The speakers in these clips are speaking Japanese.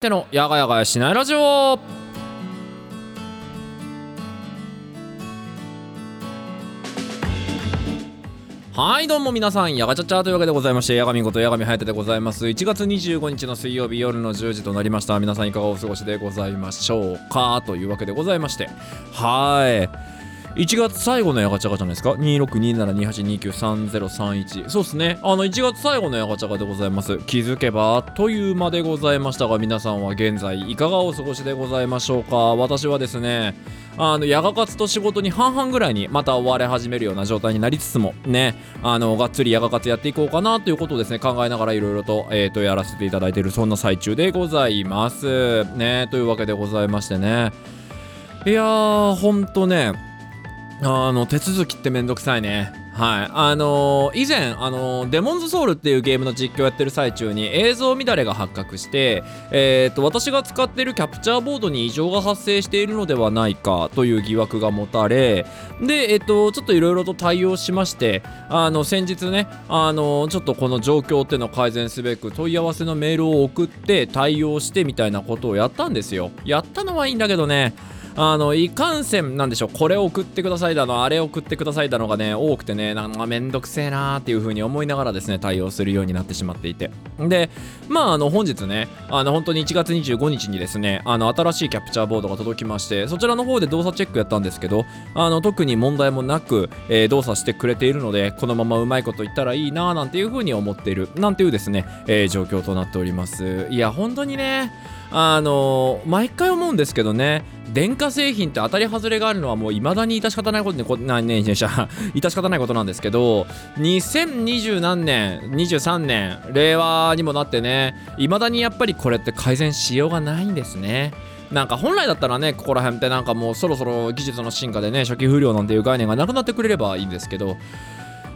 てのやがやがやしないラジオ。はいどうも皆さんやがちゃちゃというわけでございましてやがみことやがみはやてでございます。1月25日の水曜日夜の10時となりました。皆さんいかがお過ごしでございましょうか？というわけでございまして。はい。1月最後のヤガチャガじゃないですか262728293031そうですね。あの1月最後のヤガチャガでございます。気づけばあっという間でございましたが皆さんは現在いかがお過ごしでございましょうか？私はですねあのヤガ活と仕事に半々ぐらいにまた追われ始めるような状態になりつつもねあのがっつりヤガ活やっていこうかなということをですね考えながらいろいろと,、えー、とやらせていただいているそんな最中でございます。ねというわけでございましてね。いやーほんとねあの手続きってめんどくさいね。はい。あのー、以前、あのー、デモンズソウルっていうゲームの実況やってる最中に映像乱れが発覚して、えー、と私が使ってるキャプチャーボードに異常が発生しているのではないかという疑惑が持たれで、えっ、とちょっといろいろと対応しましてあの先日ね、あのちょっとこの状況っていうのを改善すべく問い合わせのメールを送って対応してみたいなことをやったんですよ。やったのはいいんだけどね。あのいかんせんなんでしょう。これを送ってくださいだのあれを送ってくださいだのがね多くてねなんかめんどくせえなーっていう風に思いながらですね対応するようになってしまっていて。でまああの本日ねあの本当に1月25日にですねあの新しいキャプチャーボードが届きましてそちらの方で動作チェックやったんですけどあの特に問題もなく、えー、動作してくれているのでこのままうまいこと言ったらいいなーなんていう風に思っているなんていうですね、えー、状況となっております。いや本当にねあの毎回思うんですけどね電化製品って当たり外れがあるのはもう未だに致し方ないことにこなね致し方ないことなんですけど2020何年23年令和にもなってね未だにやっぱりこれって改善しようがないんですね。なんか本来だったらねここら辺ってなんかもうそろそろ技術の進化でね初期不良なんていう概念がなくなってくれればいいんですけど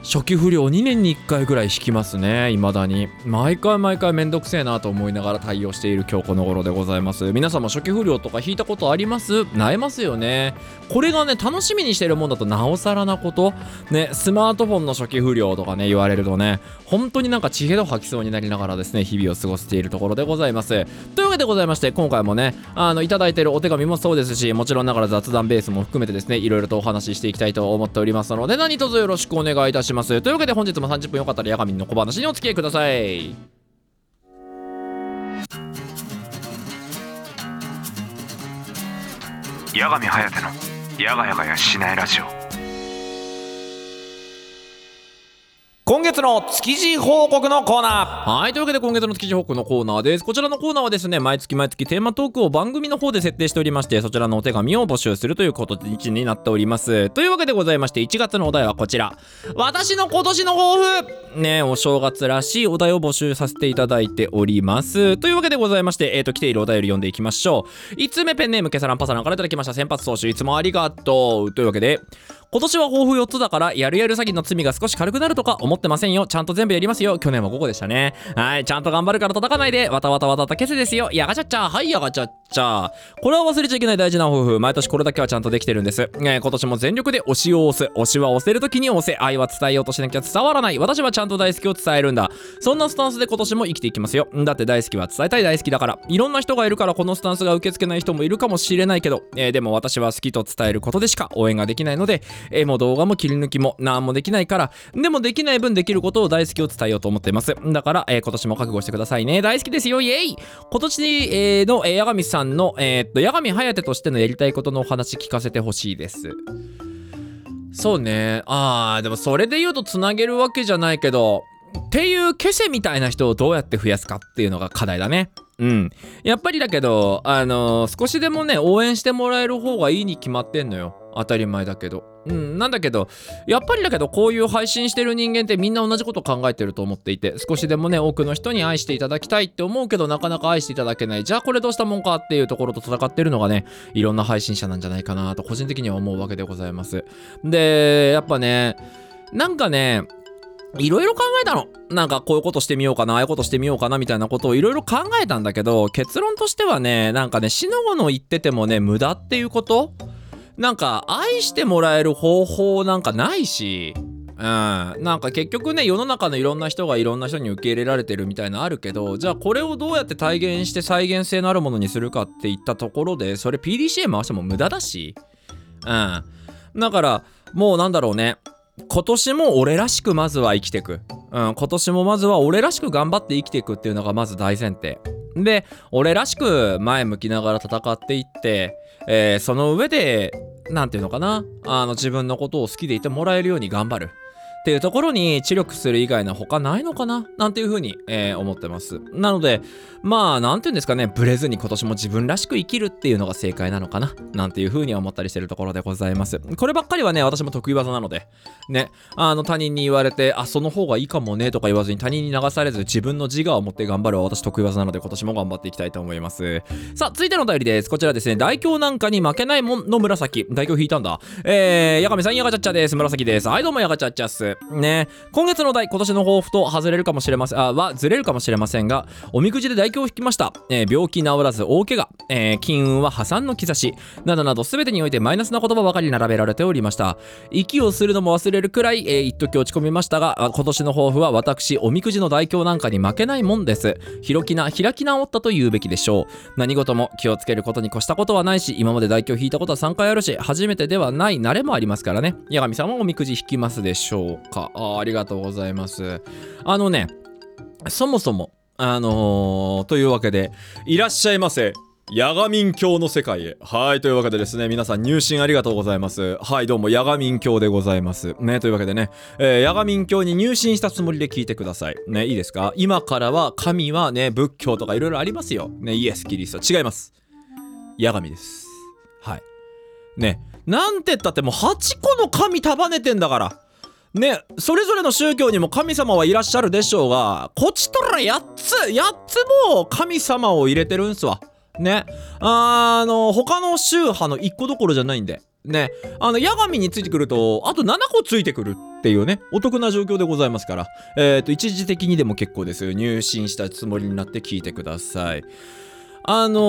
初期不良2年に1回ぐらい引きますね。未だに。毎回毎回めんどくせえなと思いながら対応している今日この頃でございます。皆様初期不良とか引いたことあります？なえますよね。これがね楽しみにしてるもんだとなおさらなこと。ねスマートフォンの初期不良とかね言われるとね本当になんか血へど吐きそうになりながらですね日々を過ごしているところでございます。というわけでございまして今回もねあのいただいてるお手紙もそうですしもちろんながら雑談ベースも含めてですねいろいろとお話ししていきたいと思っておりますので何卒よろしくお願いいたします。ます。というわけで本日も30分よかったらヤガミンの小話にお付き合いください。八神颯のやがやがやしないラジオ。今月の築地報告のコーナーはい、というわけで今月の築地報告のコーナーです。こちらのコーナーはですね、毎月毎月テーマトークを番組の方で設定しておりまして、そちらのお手紙を募集するということになっております。というわけでございまして、1月のお題はこちら。私の今年の抱負ね、お正月らしいお題を募集させていただいております。というわけでございまして、えっ、ー、と、来ているお便り読んでいきましょう。5つ目ペンネーム、ケサランパサランからいただきました。先発投手、いつもありがとう。というわけで、今年は抱負4つだからやるやる詐欺の罪が少し軽くなるとか思ってませんよ。ちゃんと全部やりますよ。去年も午後でしたね。はい。ちゃんと頑張るから叩かないで。わたわたわたた消せですよ。やがちゃっちゃはいやがちゃっちゃこれは忘れちゃいけない大事な抱負。毎年これだけはちゃんとできてるんです、え今年も全力で推しを押す。推しは押せる時に押せ。愛は伝えようとしなきゃ伝わらない。私はちゃんと大好きを伝えるんだ。そんなスタンスで今年も生きていきますよ。だって大好きは伝えたい大好きだから。いろんな人がいるからこのスタンスが受け付けない人もいるかもしれないけど、えー、でも私は好きと伝えることでしか応援ができないので絵も動画も切り抜きも何もできないからでもできない分できることを大好きを伝えようと思っていますだから、えー、今年も覚悟してくださいね大好きですよイエイ今年、えー、の、え、八神さんの、えー、っと八神颯としてのやりたいことのお話聞かせてほしいですそうねあーでもそれで言うとつなげるわけじゃないけどっていうケセみたいな人をどうやって増やすかっていうのが課題だねうん。やっぱりだけど、あのー、少しでもね、応援してもらえる方がいいに決まってんのよ。当たり前だけど。うん、なんだけど、やっぱりだけど、こういう配信してる人間ってみんな同じこと考えてると思っていて、少しでもね、多くの人に愛していただきたいって思うけど、なかなか愛していただけない。じゃあこれどうしたもんかっていうところと戦ってるのがね、いろんな配信者なんじゃないかなと、個人的には思うわけでございます。で、やっぱね、なんかね、いろいろ考えたの。なんかこういうことしてみようかな、ああいうことしてみようかなみたいなことをいろいろ考えたんだけど、結論としてはね、なんかね、死の後の言っててもね、無駄っていうことなんか愛してもらえる方法なんかないし、うん、なんか結局ね世の中のいろんな人がいろんな人に受け入れられてるみたいなあるけどじゃあこれをどうやって体現して再現性のあるものにするかっていったところでそれ PDCA 回しても無駄だしうん。だからもうなんだろうね今年も俺らしくまずは生きてく、うん、今年もまずは俺らしく頑張って生きていくっていうのがまず大前提。で俺らしく前向きながら戦っていって、えーその上でなんていうのかな。あの自分のことを好きでいてもらえるように頑張る。っていうところに知力する以外の他ないのかな？なんていうふうに、えー思ってます。なのでまあなんていうんですかね。ブレずに今年も自分らしく生きるっていうのが正解なのかな？なんていうふうに思ったりしてるところでございます。こればっかりはね私も得意技なので。ね。あの他人に言われてあその方がいいかもねとか言わずに他人に流されず自分の自我を持って頑張るは私得意技なので今年も頑張っていきたいと思います。さあ続いてのお便りです。こちらですね。大凶なんかに負けないもんの紫。大凶引いたんだ。えー、やがみさんやがちゃっちゃです。紫です。はいどうもやがちゃっちゃっす。ね。今月のお題今年の抱負と外れるかもしれませんあはずれるかもしれませんがおみくじで大凶を引きました、えー病気治らず大怪我、えー金運は破産の兆し。などなど全てにおいてマイナスな言葉ばかり並べられておりました。息をするのも忘れるくらい、えー一時落ち込みましたが今年の抱負は私おみくじの大凶なんかに負けないもんです。広きな開き直ったと言うべきでしょう。何事も気をつけることに越したことはないし今まで大凶引いたことは3回あるし初めてではない慣れもありますからね。八神さんはおみくじ引きますでしょう。かあありがとうございますあのねそもそもあのーというわけでいらっしゃいませヤガミン教の世界へ。はい、というわけでですね、皆さん入信ありがとうございます。はい、どうも、ヤガミン教でございます。ね、というわけでね、えー、ヤガミン教に入信したつもりで聞いてください。ね、いいですか？今からは神はね、仏教とかいろいろありますよ。ね、イエス、キリスト。違います。ヤガミです。はい。ね、なんて言ったってもう8個の神束ねてんだから。ね、それぞれの宗教にも神様はいらっしゃるでしょうが、こっちとら8つ、8つも神様を入れてるんすわ。ね。あの、他の宗派の1個どころじゃないんで。ね。あの、八神についてくると、あと7個ついてくるっていうね、お得な状況でございますから。えっ、と、一時的にでも結構です。入信したつもりになって聞いてください。あの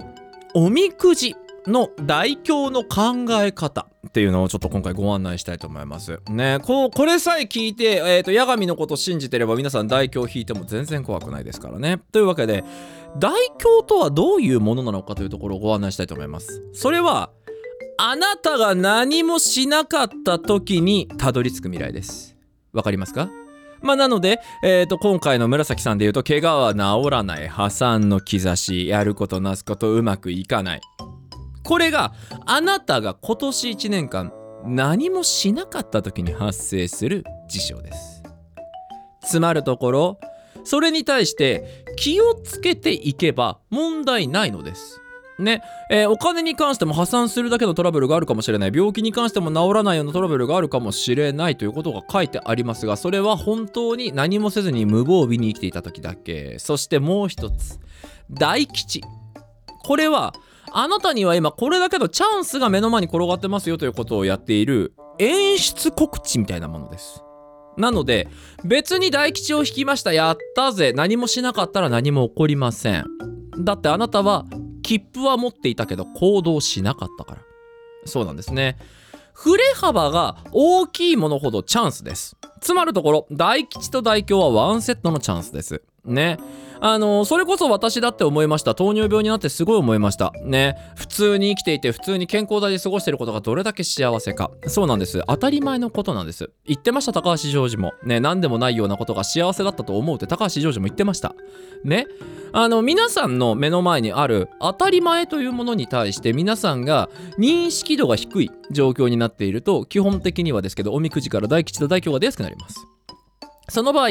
ーおみくじの大凶の考え方っていうのをちょっと今回ご案内したいと思います。ねこうこれさえ聞いて、えー、と八神のこと信じてれば皆さん大凶引いても全然怖くないですからね。というわけで大凶とはどういうものなのかというところをご案内したいと思います。それはあなたが何もしなかった時にたどり着く未来です。わかりますか？まあなので、えー、と今回の紫さんで言うと怪我は治らない破産の兆しやることなすことうまくいかないこれがあなたが今年1年間何もしなかった時に発生する事象です。つまるところそれに対して気をつけていけば問題ないのです。ねえーお金に関しても破産するだけのトラブルがあるかもしれない。病気に関しても治らないようなトラブルがあるかもしれないということが書いてありますがそれは本当に何もせずに無防備に生きていた時だけ。そしてもう一つ。大吉。これはあなたには今これだけのチャンスが目の前に転がってますよということをやっている演出告知みたいなものです。なので別に大吉を引きましたやったぜ何もしなかったら何も起こりません。だってあなたは切符は持っていたけど行動しなかったから。そうなんですね。振れ幅が大きいものほどチャンスです。つまるところ大吉と大凶はワンセットのチャンスです。ね。あのそれこそ私だって思いました。糖尿病になってすごい思いました。ね。普通に生きていて普通に健康体で過ごしてることがどれだけ幸せか。そうなんです。当たり前のことなんです。言ってました高橋ジョージも。ね。何でもないようなことが幸せだったと思うって高橋ジョージも言ってました。ね。あの皆さんの目の前にある当たり前というものに対して皆さんが認識度が低い状況になっていると基本的にはですけどおみくじから大吉と大凶が出やすくなります。その場合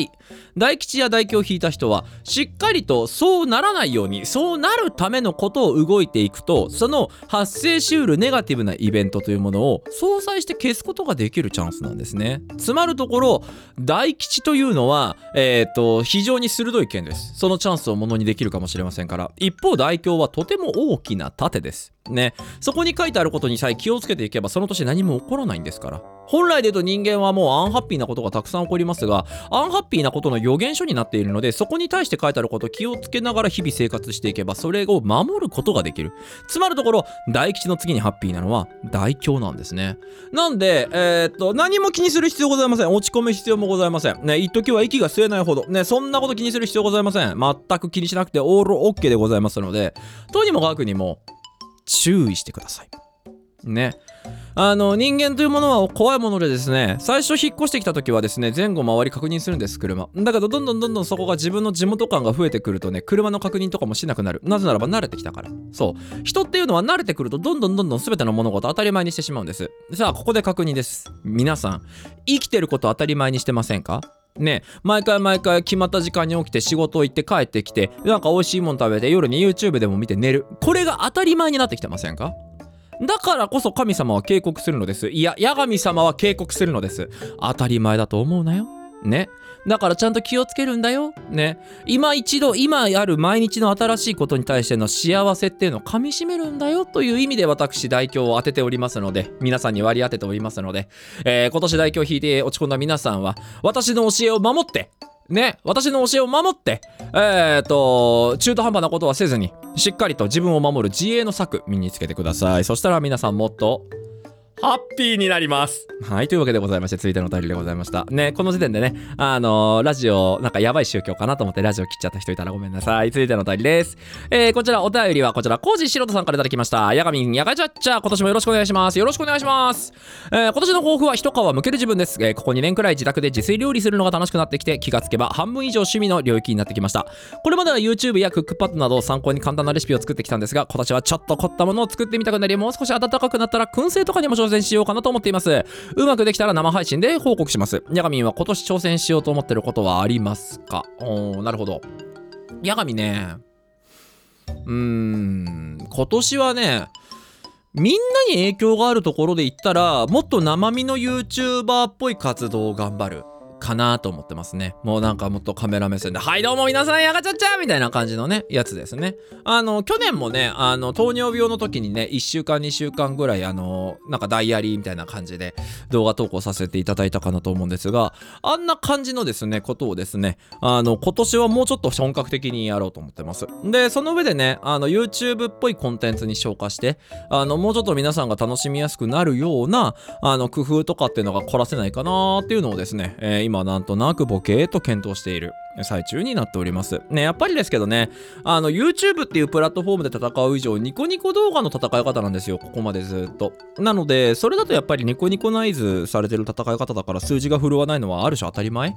大吉や大凶を引いた人はしっかりとそうならないようにそうなるためのことを動いていくとその発生しうるネガティブなイベントというものを相殺して消すことができるチャンスなんですね。つまるところ大吉というのはえっ、と非常に鋭い剣です。そのチャンスをものにできるかもしれませんから。一方大凶はとても大きな盾です。ね。そこに書いてあることにさえ気をつけていけば、その年何も起こらないんですから。本来で言うと人間はもうアンハッピーなことがたくさん起こりますが、アンハッピーなことの予言書になっているので、そこに対して書いてあることを気をつけながら日々生活していけば、それを守ることができる。つまるところ、大吉の次にハッピーなのは大凶なんですね。なんで、えー、っと、何も気にする必要ございません。落ち込む必要もございません。ね、一時は息が吸えないほど、ね、そんなこと気にする必要ございません。全く気にしなくてオールオッケーでございますので、とにもかくにも、注意してください。ね。あの人間というものは怖いものでですね最初引っ越してきた時はですね前後周り確認するんです車。だけどどんどんどんどんそこが自分の地元感が増えてくるとね車の確認とかもしなくなる。なぜならば慣れてきたから。そう。人っていうのは慣れてくるとどんどんどんどん全ての物事当たり前にしてしまうんです。さあここで確認です。皆さん生きてること当たり前にしてませんか？ね毎回毎回決まった時間に起きて仕事行って帰ってきてなんか美味しいもん食べて夜に YouTube でも見て寝るこれが当たり前になってきてませんか？だからこそ神様は警告するのです。いや、八神様は警告するのです。当たり前だと思うなよ。ね。だからちゃんと気をつけるんだよ。ね。今一度、今ある毎日の新しいことに対しての幸せっていうのを噛みしめるんだよという意味で私、代表を当てておりますので、皆さんに割り当てておりますので、えー、今年代表を引いて落ち込んだ皆さんは、私の教えを守って、ね、私の教えを守って、えー、っと、中途半端なことはせずに、しっかりと自分を守る自衛の策身につけてください。そしたら皆さんもっとハッピーになります。はい、というわけでございまして、続いてのお便りでございました。ね、この時点でね、あのー、ラジオ、なんかやばい宗教かなと思ってラジオ切っちゃった人いたらごめんなさい。続いてのお便りです。えー、こちら、お便りはこちら、コージシロトさんからいただきました。ヤガミン、ヤガチャッチャ、今年もよろしくお願いします。よろしくお願いします。えー、今年の抱負は一皮むける自分です。えー、ここ2年くらい自宅で自炊料理するのが楽しくなってきて、気がつけば半分以上趣味の領域になってきました。これまでは YouTube やクックパッドなどを参考に簡単なレシピを作ってきたんですが、今年はちょっと凝ったものを作ってみたくなり、もう少し暖かくなったら燻製とかにも挑戦しようかなと思っています。うまくできたら生配信で報告します。ヤガミンは今年挑戦しようと思ってることはありますか？おー、なるほど。ヤガミね、うーん、今年はね、みんなに影響があるところで言ったら、もっと生身の YouTuber っぽい活動を頑張る。かなと思ってますね。もうなんかもっとカメラ目線で、はいどうも皆さんやがちゃっちゃみたいな感じのね、やつですね。あの、去年もね、あの、糖尿病の時にね、1週間2週間ぐらい、あの、なんかダイアリーみたいな感じで動画投稿させていただいたかなと思うんですが、あんな感じのですね、ことをですね、あの、今年はもうちょっと本格的にやろうと思ってます。で、その上でね、あの、YouTube っぽいコンテンツに消化して、あの、もうちょっと皆さんが楽しみやすくなるような、あの、工夫とかっていうのが凝らせないかなっていうのをですね、えー、今なんとなくボケーと検討している。最中になっております。ね、やっぱりですけどね、あの、YouTube っていうプラットフォームで戦う以上、ニコニコ動画の戦い方なんですよ、ここまでずっと。なので、それだとやっぱりニコニコナイズされてる戦い方だから数字が振るわないのはある種当たり前？っ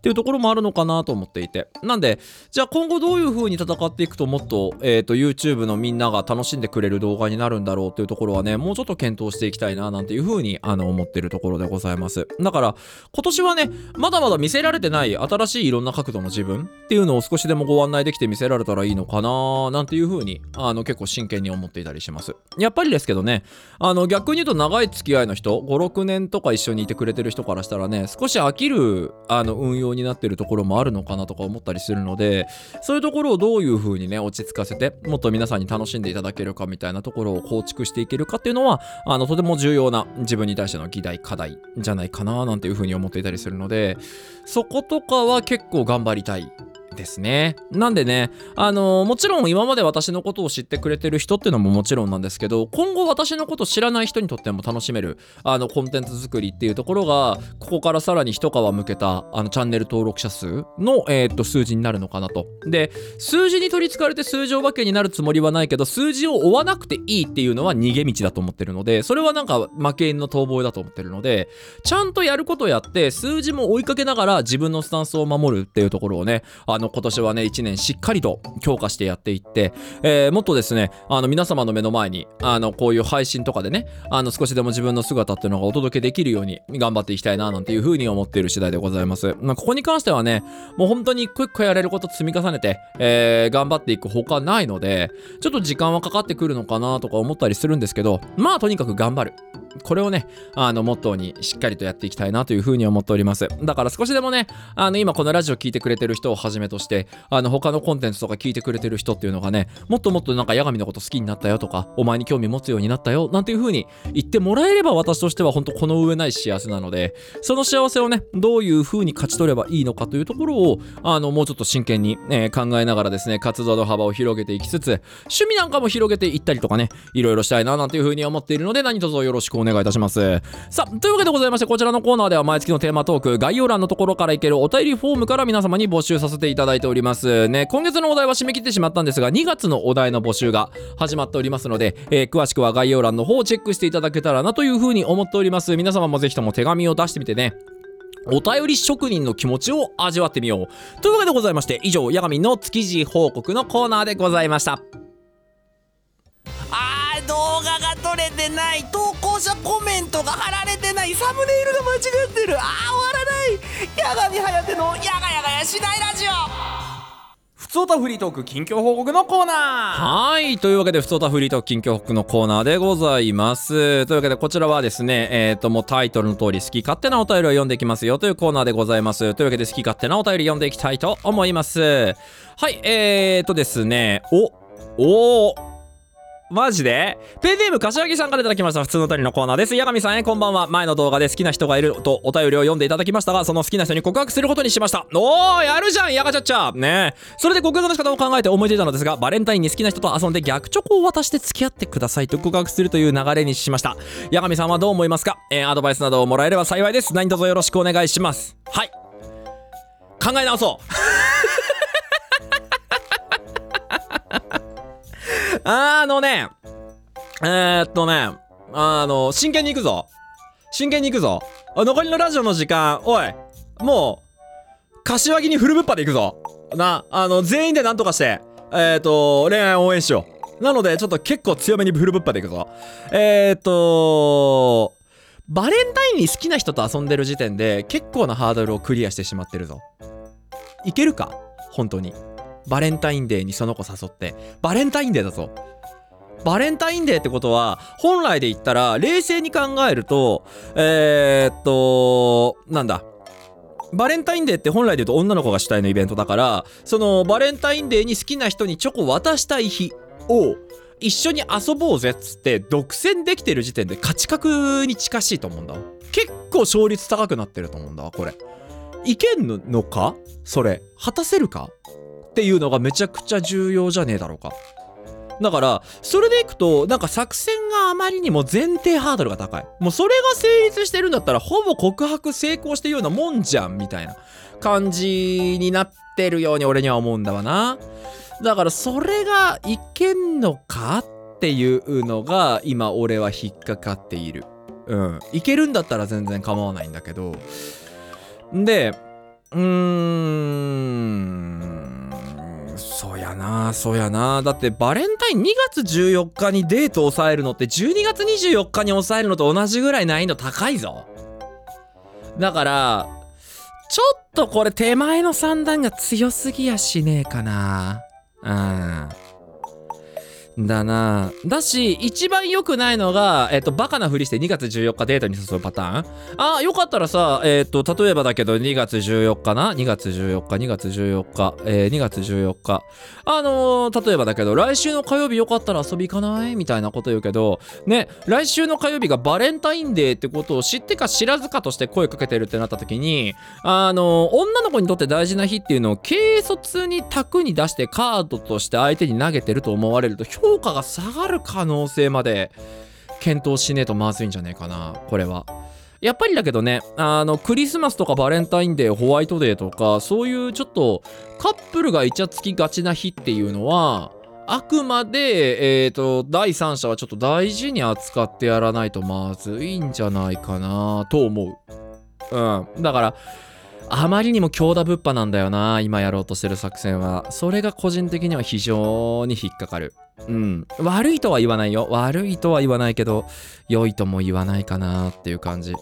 ていうところもあるのかなと思っていて。なんで、じゃあ今後どういう風に戦っていくともっと、えっ、ー、と、YouTube のみんなが楽しんでくれる動画になるんだろうっていうところはね、もうちょっと検討していきたいななんていう風に、あの、思ってるところでございます。だから、今年はね、まだまだ見せられてない新しいいろんな角度の自分っていうのを少しでもご案内できて見せられたらいいのかななんていう風にあの結構真剣に思っていたりします。やっぱりですけどねあの逆に言うと長い付き合いの人56年とか一緒にいてくれてる人からしたらね少し飽きるあの運用になってるところもあるのかなとか思ったりするのでそういうところをどういう風にね落ち着かせてもっと皆さんに楽しんでいただけるかみたいなところを構築していけるかっていうのはあのとても重要な自分に対しての議題課題じゃないかななんていう風に思っていたりするのでそことかは結構頑張りりたい。ですね。なんでね、あのー、もちろん今まで私のことを知ってくれてる人っていうのももちろんなんですけど、今後私のことを知らない人にとっても楽しめる、あの、コンテンツ作りっていうところが、ここからさらに一皮向けた、あの、チャンネル登録者数の、えー、っと、数字になるのかなと。で、数字に取り憑かれて数字お化けになるつもりはないけど、数字を追わなくていいっていうのは逃げ道だと思ってるので、それはなんか負け犬の逃亡だと思ってるので、ちゃんとやることやって、数字も追いかけながら自分のスタンスを守るっていうところをね、あの、の今年はね1年しっかりと強化してやっていって、えー、もっとですねあの皆様の目の前にあのこういう配信とかでねあの少しでも自分の姿っていうのがお届けできるように頑張っていきたいななんていうふうに思っている次第でございます、まあ、ここに関してはねもう本当に一個一個やれること積み重ねて、えー、頑張っていくほかないのでちょっと時間はかかってくるのかなとか思ったりするんですけどまあとにかく頑張る。これをね、あの、モットーにしっかりとやっていきたいなというふうに思っております。だから少しでもね、あの、今このラジオ聞いてくれてる人をはじめとして、あの、他のコンテンツとか聞いてくれてる人っていうのがね、もっともっとなんか八神のこと好きになったよとか、お前に興味持つようになったよ、なんていうふうに言ってもらえれば私としては本当この上ない幸せなので、その幸せをね、どういうふうに勝ち取ればいいのかというところを、あの、もうちょっと真剣に、えー考えながらですね、活動の幅を広げていきつつ、趣味なんかも広げていったりとかね、いろいろしたいななんていうふうに思っているので、何卒よろしくお願いしますお願いいたします。さあ、というわけでございまして、こちらのコーナーでは毎月のテーマトーク、概要欄のところからいけるお便りフォームから皆様に募集させていただいております。ね、今月のお題は締め切ってしまったんですが、2月のお題の募集が始まっておりますので、えー詳しくは概要欄の方をチェックしていただけたらなというふうに思っております。皆様もぜひとも手紙を出してみてね、お便り職人の気持ちを味わってみよう。というわけでございまして、以上、ヤガミの築地報告のコーナーでございました。あー動画が撮れてない投稿者コメントが貼られてないサムネイルが間違ってるあー終わらない八神颯のやがやがやしないラジオふつおたフリートーク近況報告のコーナはい。というわけで、ふつおたフリートーク近況報告のコーナーでございます。というわけで、こちらはですね、えっ、と、もうタイトルの通り、好き勝手なお便りを読んでいきますよというコーナーでございます。というわけで、好き勝手なお便り読んでいきたいと思います。はい、えーとですね、お、おー、マジで？ペンネーム柏木さんからいただきました普通のお便りのコーナーです。八神さんへこんばんは。前の動画で好きな人がいるとお便りを読んでいただきましたが、その好きな人に告白することにしました。おー、やるじゃん、やがちゃっちゃね。それで告白の仕方を考えて思いついたのですが、バレンタインに好きな人と遊んで逆チョコを渡して付き合ってくださいと告白するという流れにしました。八神さんはどう思いますか？えー、アドバイスなどをもらえれば幸いです。何卒よろしくお願いします。はい。考え直そう。あのね、えー、っとね、あの、真剣に行くぞ。真剣に行くぞ。残りのラジオの時間、おい、もう、柏木にフルブッパで行くぞ。な、あの、全員でなんとかして、えー、っと、恋愛応援しよう。なので、ちょっと結構強めにフルブッパで行くぞ。えー、っと、バレンタインに好きな人と遊んでる時点で結構なハードルをクリアしてしまってるぞ。いけるか？本当に。バレンタインデーにその子誘って。バレンタインデーだぞ。バレンタインデーってことは、本来で言ったら、冷静に考えると、えー、っと、なんだ。バレンタインデーって本来で言うと女の子が主体のイベントだから、そのバレンタインデーに好きな人にチョコ渡したい日を一緒に遊ぼうぜっつって独占できてる時点で価値格に近しいと思うんだ結構勝率高くなってると思うんだわこれいけんのか？それ。果たせるか？っていうのがめちゃくちゃ重要じゃねえだろうか。だからそれでいくとなんか作戦があまりにも前提ハードルが高い。もうそれが成立してるんだったらほぼ告白成功してるようなもんじゃんみたいな。感じになってるように俺には思うんだわな。だからそれがいけんのか？っていうのが今俺は引っかかっている。うん。いけるんだったら全然構わないんだけど。でうーんそうやなそうやな。だってバレンタイン2月14日にデートを抑えるのって12月24日に抑えるのと同じぐらい難易度高いぞ。だからちょっとこれ手前の三段が強すぎやしねえかな。うん。だな。だし一番良くないのがえっとバカなふりして2月14日デートに誘うパターン。あよかったらさえっと例えばだけど2月14日な2月14日2月14日えー、2月14日。あのー、例えばだけど来週の火曜日よかったら遊び行かない？みたいなこと言うけどね来週の火曜日がバレンタインデーってことを知ってか知らずかとして声かけてるってなった時にあの、女の子にとって大事な日っていうのを軽率に卓に出してカードとして相手に投げてると思われると評価が下がる可能性まで検討しねえとまずいんじゃねえかなこれは。やっぱりだけどねあのクリスマスとかバレンタインデーホワイトデーとかそういうちょっとカップルがイチャつきがちな日っていうのはあくまで、えー、と第三者はちょっと大事に扱ってやらないとまずいんじゃないかなと思う。うん、だからあまりにも強打ぶっぱなんだよな今やろうとしてる作戦はそれが個人的には非常に引っかかるうん。悪いとは言わないよ。悪いとは言わないけど良いとも言わないかなっていう感じ。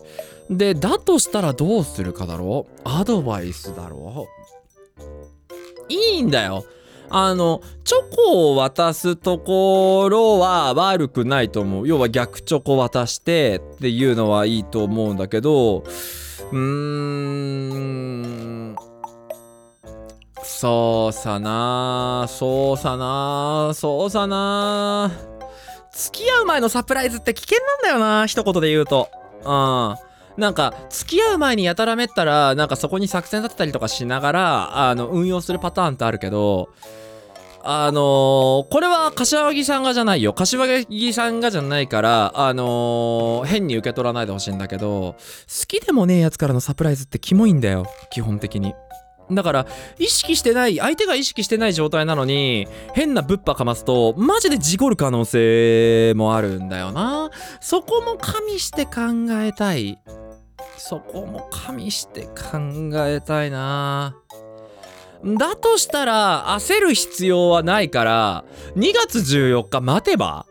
でだとしたらどうするかだろう？アドバイスだろう。いいんだよ。あのチョコを渡すところは悪くないと思う。要は逆チョコ渡してっていうのはいいと思うんだけどうーん。そうさなそうさなそうさな。付き合う前のサプライズって危険なんだよな一言で言うと。うん。なんか付き合う前にやたらめったらなんかそこに作戦立てたりとかしながらあの運用するパターンってあるけどあのーこれは柏木さんがじゃないよ。柏木さんがじゃないからあのー変に受け取らないでほしいんだけど好きでもねえやつからのサプライズってキモいんだよ基本的に。だから意識してない相手が意識してない状態なのに変なぶっぱかますとマジで事故る可能性もあるんだよな。そこも加味して考えたい。そこも加味して考えたいな。だとしたら焦る必要はないから2月14日待てば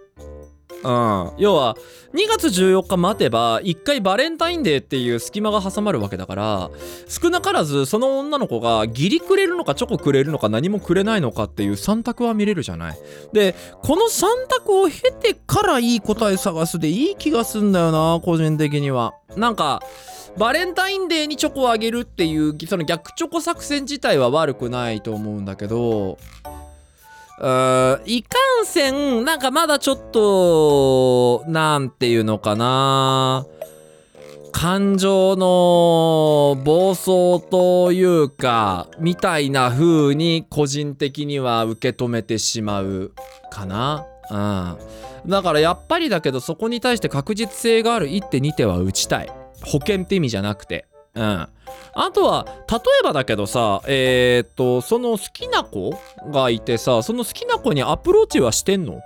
うん。要は2月14日待てば1回バレンタインデーっていう隙間が挟まるわけだから少なからずその女の子が義理くれるのかチョコくれるのか何もくれないのかっていう3択は見れるじゃない。でこの3択を経てからいい答え探すでいい気がすんだよな個人的には。なんかバレンタインデーにチョコをあげるっていうその逆チョコ作戦自体は悪くないと思うんだけどうーんいかんせんなんかまだちょっとなんていうのかな。感情の暴走というかみたいな風に個人的には受け止めてしまうかな。うん。だからやっぱりだけどそこに対して確実性がある一手二手は打ちたい。保険って意味じゃなくて。うん。あとは例えばだけどさえー、っとその好きな子がいてさその好きな子にアプローチはしてんの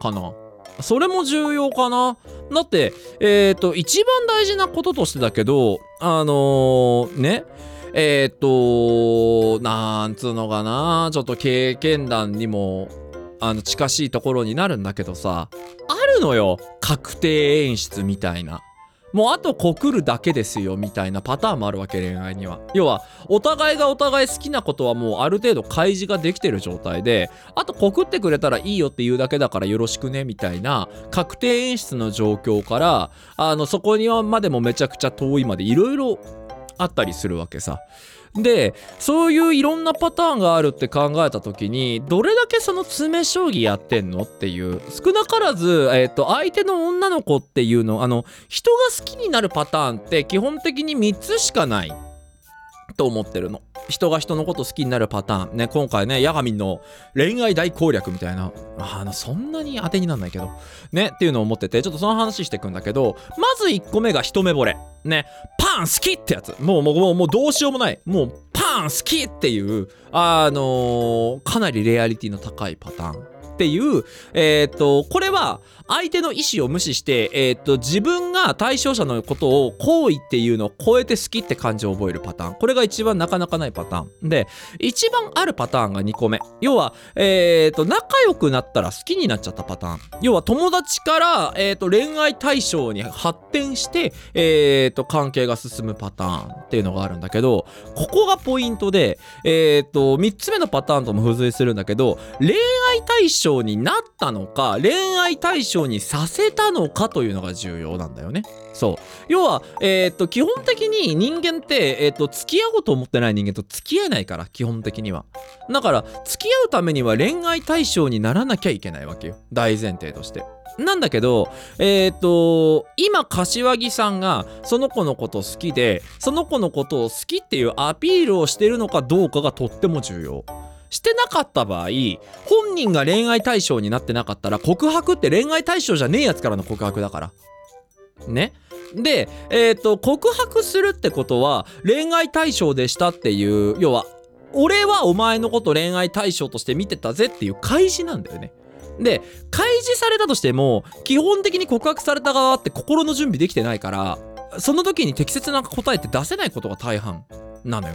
かな？それも重要かな？だってえー、っと一番大事なこととしてだけどあのー、ね？え、っとなんつうのかな？ちょっと経験談にもあの近しいところになるんだけどさあるのよ。確定演出みたいな。もうあと告るだけですよみたいなパターンもあるわけ恋愛には。要はお互いがお互い好きなことはもうある程度開示ができてる状態であと告ってくれたらいいよって言うだけだからよろしくねみたいな確定演出の状況からあのそこにはまでもめちゃくちゃ遠いまでいろいろあったりするわけさ。でそういういろんなパターンがあるって考えた時にどれだけその詰将棋やってんのっていう少なからず、えー、と相手の女の子っていうのあの人が好きになるパターンって基本的に3つしかないと思ってるの。人が人のこと好きになるパターン。ね今回ねヤガミンの恋愛大攻略みたいな。あのそんなに当てになんないけど。ねっていうのを思っててちょっとその話していくんだけどまず1個目が一目惚れ。ねパン好きってやつ。もうもうもうもうどうしようもない。もうパン好きっていうあのーかなりレアリティの高いパターンっていう、えっ、と、これは相手の意思を無視して、えっ、と、自分が対象者のことを好意っていうのを超えて好きって感情を覚えるパターン。これが一番なかなかないパターン。で、一番あるパターンが2個目。要は、えっ、と、仲良くなったら好きになっちゃったパターン。要は、友達から、えっ、と、恋愛対象に発展して、えっ、と、関係が進むパターンっていうのがあるんだけど、ここがポイントで、えっ、と、3つ目のパターンとも付随するんだけど、恋愛対象になったのか恋愛対象にさせたのかというのが重要なんだよね。そう。要はえーっと基本的に人間ってえーっと付き合おうと思ってない人間と付き合えないから基本的には。だから付き合うためには恋愛対象にならなきゃいけないわけよ。大前提として。なんだけど、えっ、と、今、柏木さんがその子のこと好きで、その子のことを好きっていうアピールをしてるのかどうかがとっても重要。してなかった場合本人が恋愛対象になってなかったら告白って恋愛対象じゃねえやつからの告白だから。ね。でえっ、と告白するってことは恋愛対象でしたっていう要は俺はお前のこと恋愛対象として見てたぜっていう開示なんだよね。で開示されたとしても基本的に告白された側って心の準備できてないからその時に適切な答えって出せないことが大半なのよ。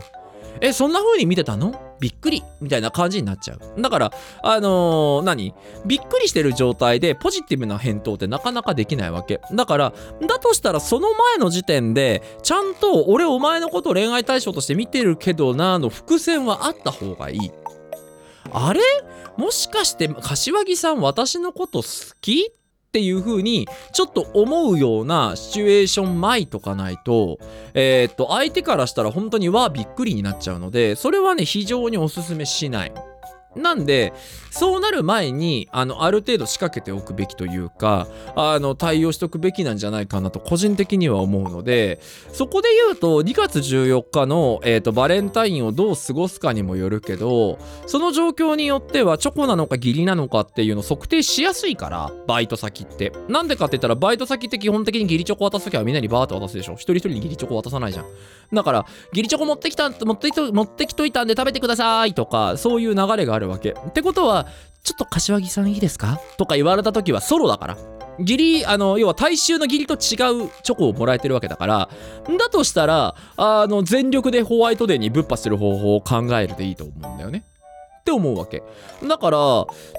えそんな風に見てたの？びっくり。みたいな感じになっちゃう。だからあのー何？びっくりしてる状態でポジティブな返答ってなかなかできないわけ。だからだとしたらその前の時点でちゃんと俺お前のことを恋愛対象として見てるけどなの伏線はあった方がいい。あれ？もしかして柏木さん私のこと好き？っていう風にちょっと思うようなシチュエーション前とかないとえーっと相手からしたら本当にわびっくりになっちゃうのでそれはね非常におすすめしない。なんでそうなる前にあのある程度仕掛けておくべきというかあの対応しておくべきなんじゃないかなと個人的には思うのでそこで言うと2月14日の、えー、とバレンタインをどう過ごすかにもよるけどその状況によってはチョコなのか義理なのかっていうのを測定しやすいからバイト先って。なんでかって言ったらバイト先って基本的に義理チョコ渡す時はみんなにバーって渡すでしょ。一人一人に義理チョコ渡さないじゃん。だから義理チョコ持ってきた持ってきと持ってきといたんで食べてくださいとかそういう流れがあるわけ。ってことはちょっと柏木さんいいですか？とか言われた時はソロだから。義理あの要は大衆の義理と違うチョコをもらえてるわけだから。だとしたらあの全力でホワイトデーにぶっぱする方法を考えるでいいと思うんだよね。って思うわけ。だから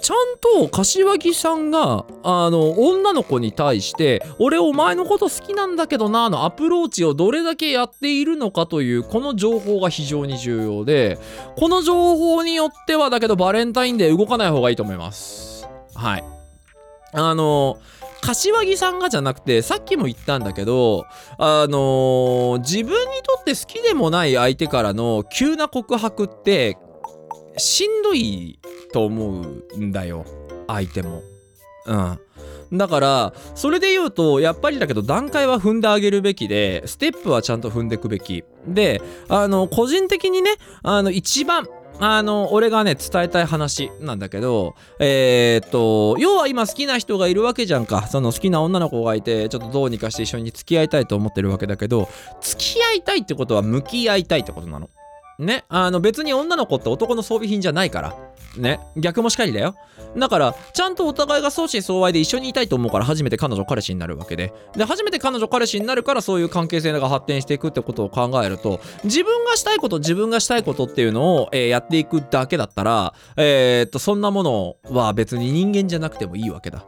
ちゃんと柏木さんがあの女の子に対して「俺お前のこと好きなんだけどな」のアプローチをどれだけやっているのかというこの情報が非常に重要でこの情報によってはだけどバレンタインデー動かない方がいいと思います。はい。あの柏木さんがじゃなくてさっきも言ったんだけどあのー自分にとって好きでもない相手からの急な告白ってしんどいと思うんだよ相手も。うん。だからそれで言うとやっぱりだけど段階は踏んであげるべきでステップはちゃんと踏んでいくべき。であの個人的にねあの一番あの俺がね伝えたい話なんだけどえーっと要は今好きな人がいるわけじゃんか。その好きな女の子がいてちょっとどうにかして一緒に付き合いたいと思ってるわけだけど付き合いたいってことは向き合いたいってことなの。ねあの別に女の子って男の装備品じゃないから。ね逆もしかりだよ。だからちゃんとお互いが相思相愛で一緒にいたいと思うから初めて彼女彼氏になるわけで。で初めて彼女彼氏になるからそういう関係性が発展していくってことを考えると自分がしたいこと自分がしたいことっていうのを、えーやっていくだけだったらえーっとそんなものは別に人間じゃなくてもいいわけだ。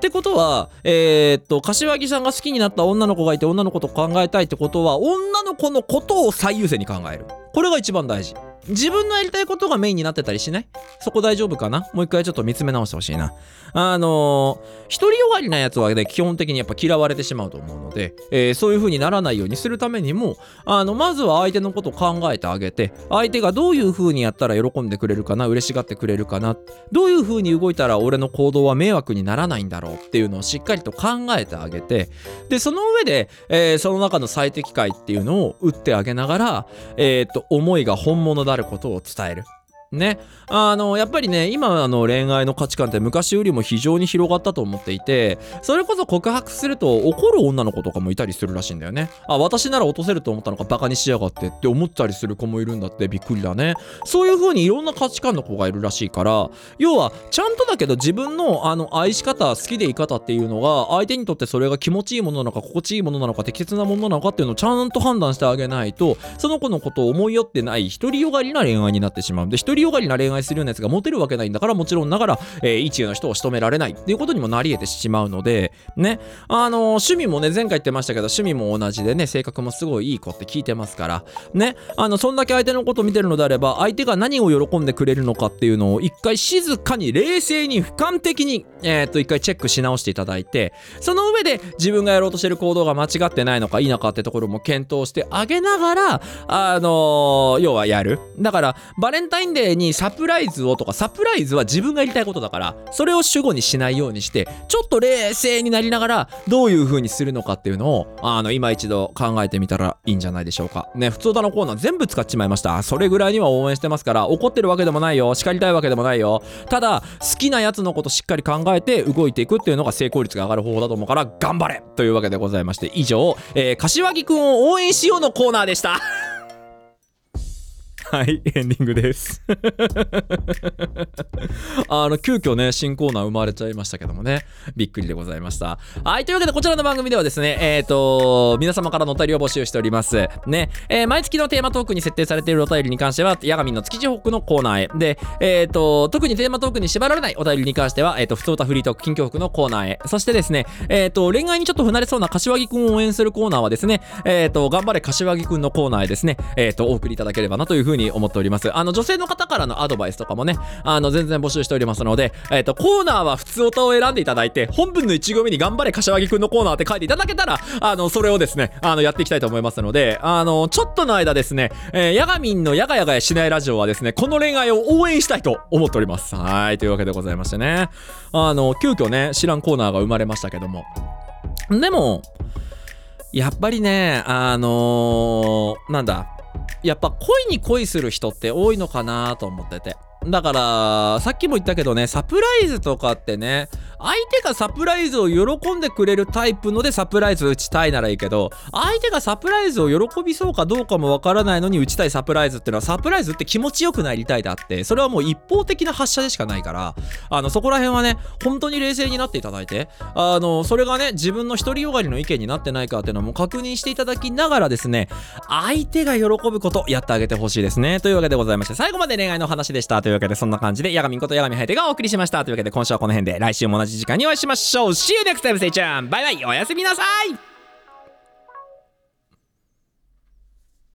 ってことは、えーっと、柏木さんが好きになった女の子がいて女の子と考えたいってことは、女の子のことを最優先に考える。これが一番大事。自分のやりたいことがメインになってたりしない？そこ大丈夫かな？もう一回ちょっと見つめ直してほしいな。あのー、独りよがりなやつはね、基本的にやっぱ嫌われてしまうと思うので、えーそういう風にならないようにするためにも、あの、まずは相手のことを考えてあげて、相手がどういう風にやったら喜んでくれるかな、嬉しがってくれるかな、どういう風に動いたら俺の行動は迷惑にならないんだろうっていうのをしっかりと考えてあげて、で、その上で、えーその中の最適解っていうのを打ってあげながら、えーっと、思いが本物であることを伝える。ね。あの、やっぱりね、今の恋愛の価値観って昔よりも非常に広がったと思っていて、それこそ告白すると怒る女の子とかもいたりするらしいんだよね。あ、私なら落とせると思ったのかバカにしやがってって思ったりする子もいるんだってびっくりだね。そういう風にいろんな価値観の子がいるらしいから、要は、ちゃんとだけど自分のあの愛し方、好きでい方っていうのが、相手にとってそれが気持ちいいものなのか、心地いいものなのか、適切なものなのかっていうのをちゃんと判断してあげないと、その子のことを思い寄ってない、独りよがりな恋愛になってしまうんで、独りよがりな恋愛するようなやつがモテるわけないんだから、もちろんながら、えー、一流の人を仕留められないっていうことにもなり得てしまうので、ね、あのー趣味もね、前回言ってましたけど、趣味も同じでね、性格もすごいいい子って聞いてますから、ね、あの、そんだけ相手のこと見てるのであれば、相手が何を喜んでくれるのかっていうのを一回静かに冷静に俯瞰的に、えーっと、一回チェックし直していただいて、その上で自分がやろうとしてる行動が間違ってないのか否かってところも検討してあげながら、あのー要はやる。だから、バレンタインデーにサプライズをとか、サプライズは自分がやりたいことだから、それを主語にしないようにして、ちょっと冷静になりながら、どういう風にするのかっていうのを、あの、今一度考えてみたらいいんじゃないでしょうか。ね、普通だのコーナー全部使っちまいました。それぐらいには応援してますから、怒ってるわけでもないよ。叱りたいわけでもないよ。ただ、好きなやつのことしっかり考えて動いていくっていうのが成功率が上がる方法だと思うから、頑張れというわけでございまして、以上、えー、柏木くんを応援しようのコーナーでした。はい、エンディングです。あの、急遽ね、新コーナー生まれちゃいましたけどもね、びっくりでございました。はい、というわけで、こちらの番組ではですね、えっ、と、皆様からのお便りを募集しております。ね、えー毎月のテーマトークに設定されているお便りに関しては、ヤガミの築地ホックのコーナーへ。で、えっ、と、特にテーマトークに縛られないお便りに関しては、えっ、と、普通歌フリートーク、近況服のコーナーへ。そしてですね、えっ、と、恋愛にちょっと不慣れそうな柏木くんを応援するコーナーはですね、えっ、と、頑張れ柏木くんのコーナーへですね、えっ、と、お送りいただければなというふうにに思っております。あの女性の方からのアドバイスとかもねあの全然募集しておりますので、えっとコーナーは普通歌を選んでいただいて本文の1行目に頑張れ柏木くんのコーナーって書いていただけたらあのそれをですねあのやっていきたいと思いますのであのちょっとの間ですね、えー、ヤガミンのヤガヤガヤしないラジオはですねこの恋愛を応援したいと思っております。はいというわけでございましてね。あの急遽ね知らんコーナーが生まれましたけども。でもやっぱりねあのーなんだやっぱ恋に恋する人って多いのかなと思ってて。だからさっきも言ったけどねサプライズとかってね相手がサプライズを喜んでくれるタイプのでサプライズ打ちたいならいいけど相手がサプライズを喜びそうかどうかもわからないのに打ちたいサプライズっていうのはサプライズって気持ちよくなりたいであってそれはもう一方的な発射でしかないからあのそこら辺はね本当に冷静になっていただいてあのそれがね自分の独りよがりの意見になってないかっていうのも確認していただきながらですね相手が喜ぶことやってあげてほしいですね。というわけでございまして最後まで恋愛の話でした。いうわけでそんな感じでヤガミンことヤガミハイテがお送りしました。というわけで今週はこの辺で来週も同じ時間にお会いしましょう。See you next time, stay tuned! バイバイ。おやすみなさい。